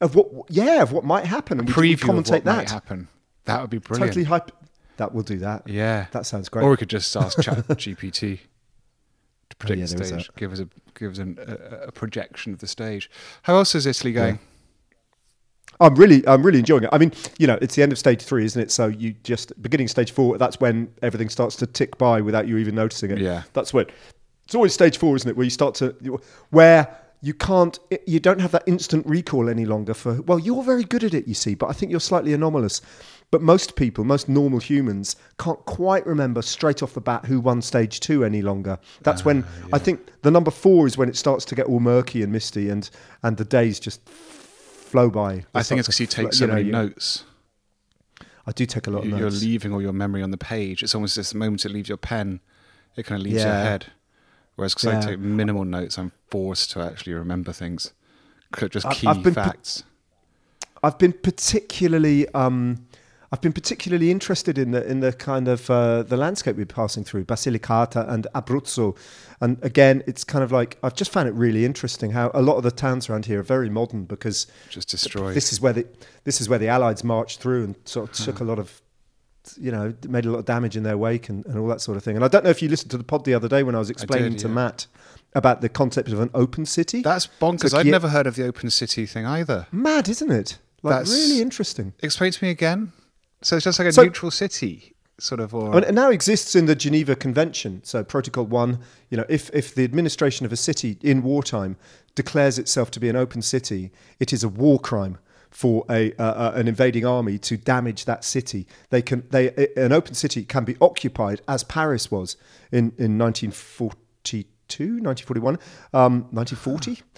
of what, yeah, of what might happen, and we, we of commentate what that. might happen. That would be brilliant. Totally hype. That will do that. Yeah, that sounds great. Or we could just ask Chat GPT to oh, predict yeah, the stage, give us a give us an, a, a projection of the stage. How else is Italy going? I'm really, I'm really enjoying it. I mean, you know, it's the end of stage three, isn't it? So you just beginning stage four. That's when everything starts to tick by without you even noticing it. Yeah. that's when it's always stage four, isn't it? Where you start to, where you can't, you don't have that instant recall any longer. For well, you're very good at it, you see, but I think you're slightly anomalous. But most people, most normal humans, can't quite remember straight off the bat who won stage two any longer. That's when I think the number four is when it starts to get all murky and misty, and and the days just flow by. I think it's because you take so many notes. I do take a lot of notes. You're leaving all your memory on the page. It's almost just the moment it leaves your pen, it kind of leaves your head. Whereas because Yeah. I take minimal notes, I'm forced to actually remember things, just I- key I've facts. I've been particularly um, I've been particularly interested in the in the kind of uh, the landscape we're passing through, Basilicata and Abruzzo, and again, it's kind of like I've just found it really interesting how a lot of the towns around here are very modern because Just destroyed. this is where the this is where the Allies marched through and sort of took a lot of you know made a lot of damage in their wake and, and all that sort of thing. And I don't know if you listened to the pod the other day when I was explaining did, to yeah. Matt about the concept of an open city. That's bonkers. So I'd Kie- never heard of the open city thing either. Mad, isn't it? Like That's- really interesting. Explain to me again. So it's just like a So- neutral city, sort of, or it now exists in the Geneva Convention. So Protocol One, you know, if if the administration of a city in wartime declares itself to be an open city, it is a war crime for a uh, uh, an invading army to damage that city. They can they an open city can be occupied as Paris was in in 1942, 1941, um, 1940.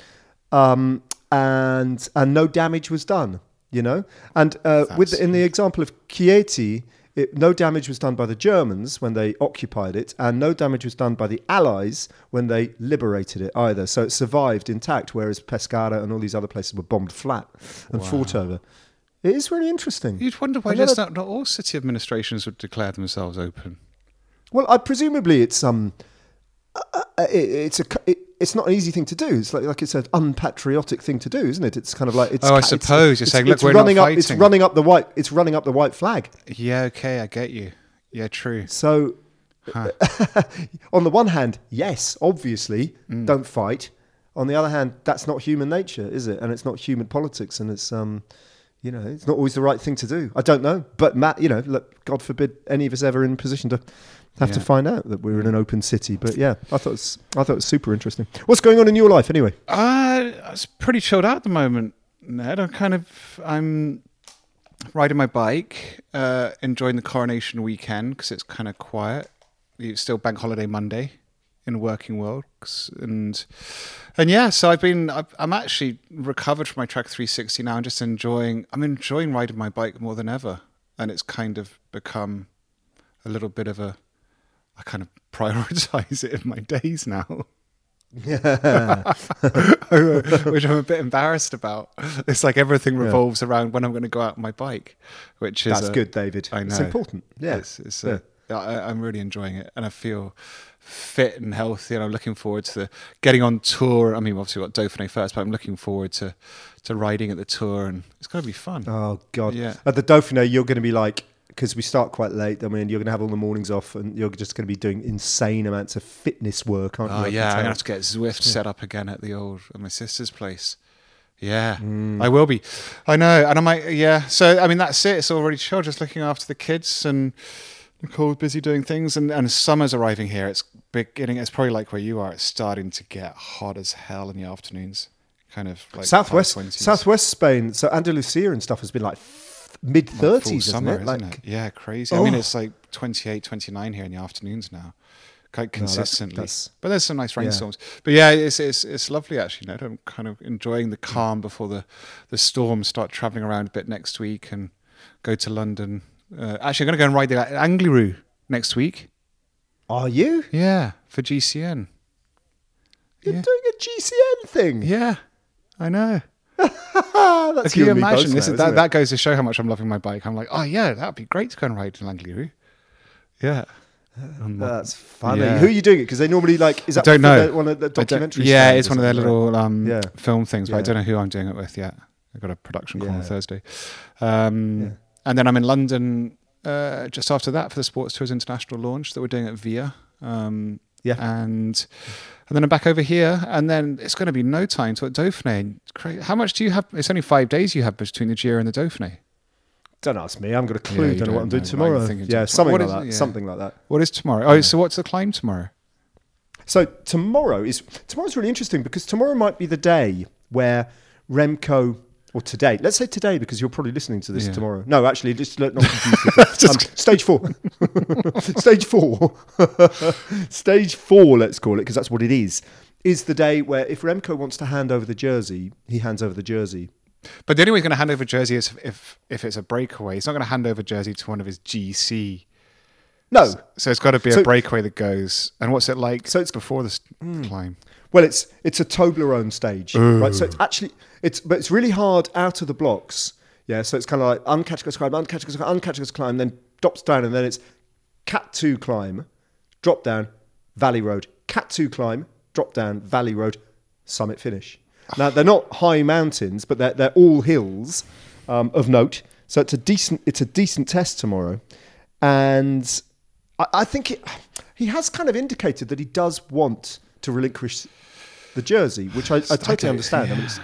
Um, and and no damage was done, you know. And uh, with in the example of Chieti, it, no damage was done by the Germans when they occupied it, and no damage was done by the Allies when they liberated it either. So it survived intact, whereas Pescara and all these other places were bombed flat and fought over. It is really interesting. you'd wonder why just not, not all city administrations would declare themselves open. Well, I presumably it's um, uh, it, it's a it, it's not an easy thing to do. It's like like it's an unpatriotic thing to do, isn't it? It's kind of like it's. Oh, I ca- it's- suppose. You're it's- saying, "Look, it's we're not running up. It's running up the white. It's running up the white flag. Yeah, okay, I get you. Yeah, true. So, on the one hand, yes, obviously, Mm. don't fight. On the other hand, that's not human nature, is it? And it's not human politics, and it's um, you know, it's not always the right thing to do. I don't know, but Matt, you know, look, God forbid any of us ever in position to have to find out that we're in an open city. But yeah, I thought it's I thought it was super interesting. What's going on in your life anyway? Uh, it's pretty chilled out at the moment, Ned. I'm kind of I'm riding my bike, uh, enjoying the coronation weekend because it's kind of quiet. It's still bank holiday Monday in working world, and and yeah, so I've been I've, I'm actually recovered from my Track 360 now. and just enjoying I'm enjoying riding my bike more than ever, and it's kind of become a little bit of a I kind of prioritize it in my days now. Yeah. which I'm a bit embarrassed about. It's like everything revolves around when I'm going to go out on my bike, which is That's a- good, David. I know It's important. Yeah. it's, it's a- I, I'm really enjoying it, and I feel fit and healthy, and I'm looking forward to getting on tour. I mean, obviously we've got Dauphiné first, but I'm looking forward to to riding at the tour, and it's going to be fun. Oh God! Yeah. At the Dauphiné, you're going to be like because we start quite late. I mean, you're going to have all the mornings off, and you're just going to be doing insane amounts of fitness work, aren't you? Oh yeah, I'm gonna have to get Zwift set up again at the old at my sister's place. Yeah, Mm. I will be. I know, and I might. Yeah, so I mean that's it. It's already chill, just looking after the kids, and Nicole's busy doing things, and and summer's arriving here. It's beginning. It's probably like where you are. It's starting to get hot as hell in the afternoons. Kind of like Southwest, high 20s. Southwest Spain. So Andalusia and stuff has been like mid Like full thirties, isn't summer, it? isn't it? Yeah, crazy. I mean, Oh. it's like 28, 29 here in the afternoons now, quite that's- consistently. that's- but there's some nice rainstorms. But yeah, it's, it's it's lovely actually. Ned. I'm kind of enjoying the calm before the the storms start traveling around a bit next week and go to London. Uh, actually, I'm going to go and ride the Angliru next week. Are you? Yeah, for GCN. You're Yeah. doing a GCN thing. Yeah, I know. That's Can you you and me both imagine? This now, is, that, isn't it? that goes to show how much I'm loving my bike. I'm like, oh yeah, that'd be great to go and ride in Angliru. Yeah. That's funny. Yeah. Who are you doing it? Because they normally like is I that don't know. the- one of the documentaries? Yeah, it's one of their something, right? little um, Yeah. film things, but I don't know who I'm doing it with yet. I've got a production call on Thursday. Um, Yeah. And then I'm in London uh, just after that for the Sports Tours International launch that we're doing at VIA. Um, Yeah. And and then I'm back over here, and then it's going to be no time to at Dauphiné. How much do you have? It's only five days you have between the Giro and the Dauphiné. Don't ask me. I haven't got a clue. Yeah, don't know what I'm doing know. Tomorrow. Yeah, something What like is- that. yeah. Something like that. What is tomorrow? Oh, so what's the climb tomorrow? So tomorrow is tomorrow's really interesting because tomorrow might be the day where Remco or today. Let's say today because you're probably listening to this Yeah. tomorrow. No, actually, just not confuse people. um, stage four. stage four. stage four. Let's call it because that's what it is. Is the day where if Remco wants to hand over the jersey, he hands over the jersey. But the only way he's going to hand over jersey is if if it's a breakaway. He's not going to hand over jersey to one of his GC. No. So it's got to be So- a breakaway that goes. And what's it like? So it's- before this climb. Well, it's it's a Toblerone stage, right? So it's actually it's but it's really hard out of the blocks. Yeah, so it's kind of like uncatch goes climb, uncatch goes climb, uncatch goes climb, then drops down, and then it's cat two climb, drop down, valley road, cat two climb, drop down, valley road, summit finish. Now they're not high mountains, but they're they're all hills um, of note. So it's a decent it's a decent test tomorrow, and I, I think it, he has kind of indicated that he does want to relinquish the jersey, which I, I totally don't- understand. I mean, it's,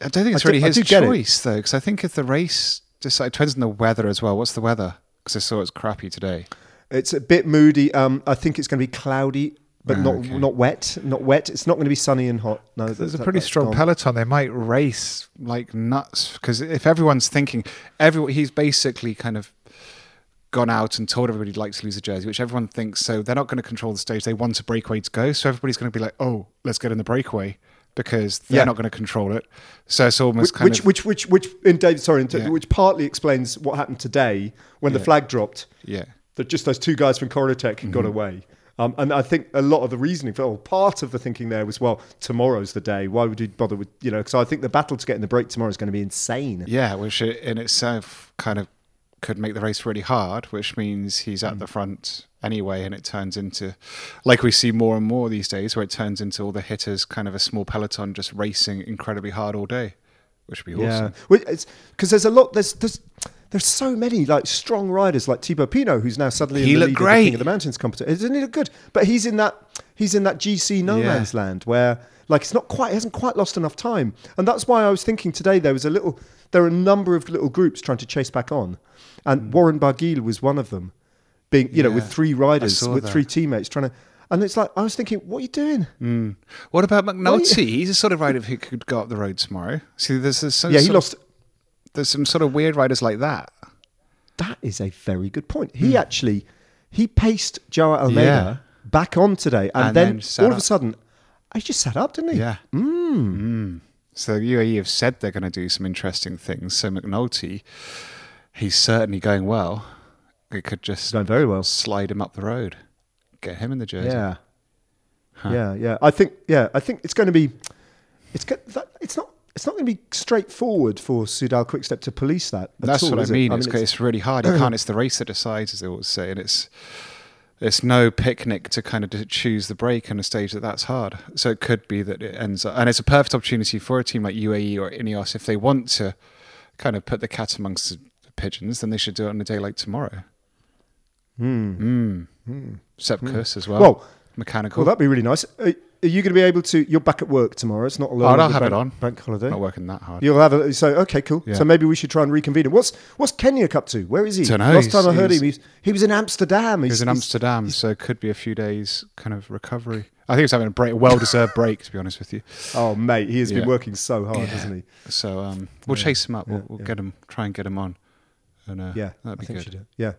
I don't think it's I do- really I his do it. choice though, because I think if the race decided, depends on the weather as well. What's the weather? Because I saw it's crappy today. it's a bit moody. Um, I think it's going to be cloudy, but Ah, not okay. not wet. Not wet. It's not going to be sunny and hot. No, There's that- a pretty strong gone. peloton. They might race like nuts because if everyone's thinking, everyone he's basically kind of gone out and told everybody he'd like to lose a jersey, which everyone thinks. So they're not going to control the stage. They want a breakaway to go. So everybody's going to be like, oh, let's get in the breakaway because they're Yeah. not going to control it. So it's almost Which, kind which, of which, which, which, in David, sorry, in Yeah. which partly explains what happened today when the flag dropped. yeah. that just those two guys from Corratec got Mm-hmm. away. Um, and I think a lot of the reasoning for, or part of the thinking there was, well, tomorrow's the day. Why would you bother with, you know? Because I think the battle to get in the break tomorrow is going to be insane. Yeah, which in itself kind of could make the race really hard, which means he's Mm. at the front anyway, and it turns into, like we see more and more these days, where it turns into all the hitters kind of a small peloton just racing incredibly hard all day, which would be awesome. because there's a lot. There's there's there's so many like strong riders like Thibaut Pinot, who's now suddenly He in the lead of the great. King of the Mountains competition. Doesn't he look good? But he's in that he's in that GC no Yeah. man's land where like it's not quite he hasn't quite lost enough time, and that's why I was thinking today there was a little there are a number of little groups trying to chase back on, and Warren Barguil was one of them, being you know with Mm. Three riders with that. three teammates trying to. And it's like I was thinking, what are you doing? Mm. What about McNulty? He's a sort of rider who could go up the road tomorrow. See, there's, there's some yeah, he sort- lost. There's some sort of weird riders like that. That is a very good point. He actually he paced Joao Almeida. Yeah. back on today, and, And then, then all of a sudden, he just sat up, didn't he? Yeah. Mm. So UAE have said they're going to do some interesting things. So McNulty, he's certainly going well. It could just going very well. slide him up the road, get him in the jersey. Yeah, yeah, yeah. I think yeah, I think it's going to be it's it's not it's not going to be straightforward for Sudal Quickstep to police that. That's all, what I is it? mean. it's, it's really hard. You can't. It's the race that decides, as they always say, and it's it's no picnic to kind of choose the break on a stage that that's hard. So it could be that it ends up, and it's a perfect opportunity for a team like UAE or Ineos if they want to kind of put the cat amongst the pigeons, then they should do it on a day like tomorrow. Mm. Sepp Kuss as well. Hmm. Well, mechanical. well, that'd be really nice. Are, are you going to be able to? You're back at work tomorrow. It's not a Oh, long I'll have bank, it on. bank holiday. not working that hard. You'll have a so okay, cool. Yeah. So maybe we should try and reconvene. What's what's Kenya up to? Where is he? Dunno, Last time I heard him, he's- he was, he was in Amsterdam. He was in Amsterdam, so it could be a few days kind of recovery. I think he's having a break, a well-deserved break, to be honest with you. Oh mate, he has Yeah. been working so hard, Yeah. hasn't he? So um, we'll chase him up. We'll, Yeah, we'll yeah. get him, try and get him on. And uh, Yeah, that'd I be think we good. Yeah,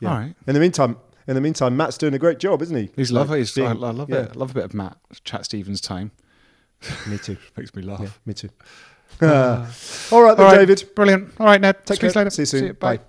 yeah. All right. In the meantime, in the meantime, Matt's doing a great job, isn't he? He's Like, lovely. He's, I, I love yeah. it. I love a bit of Matt Chat Stephens time. Me too. Makes me laugh. Yeah, me too. all right, then, All right, David. Brilliant. All right, Ned. Take Speak care. later. See you soon. Bye. Bye.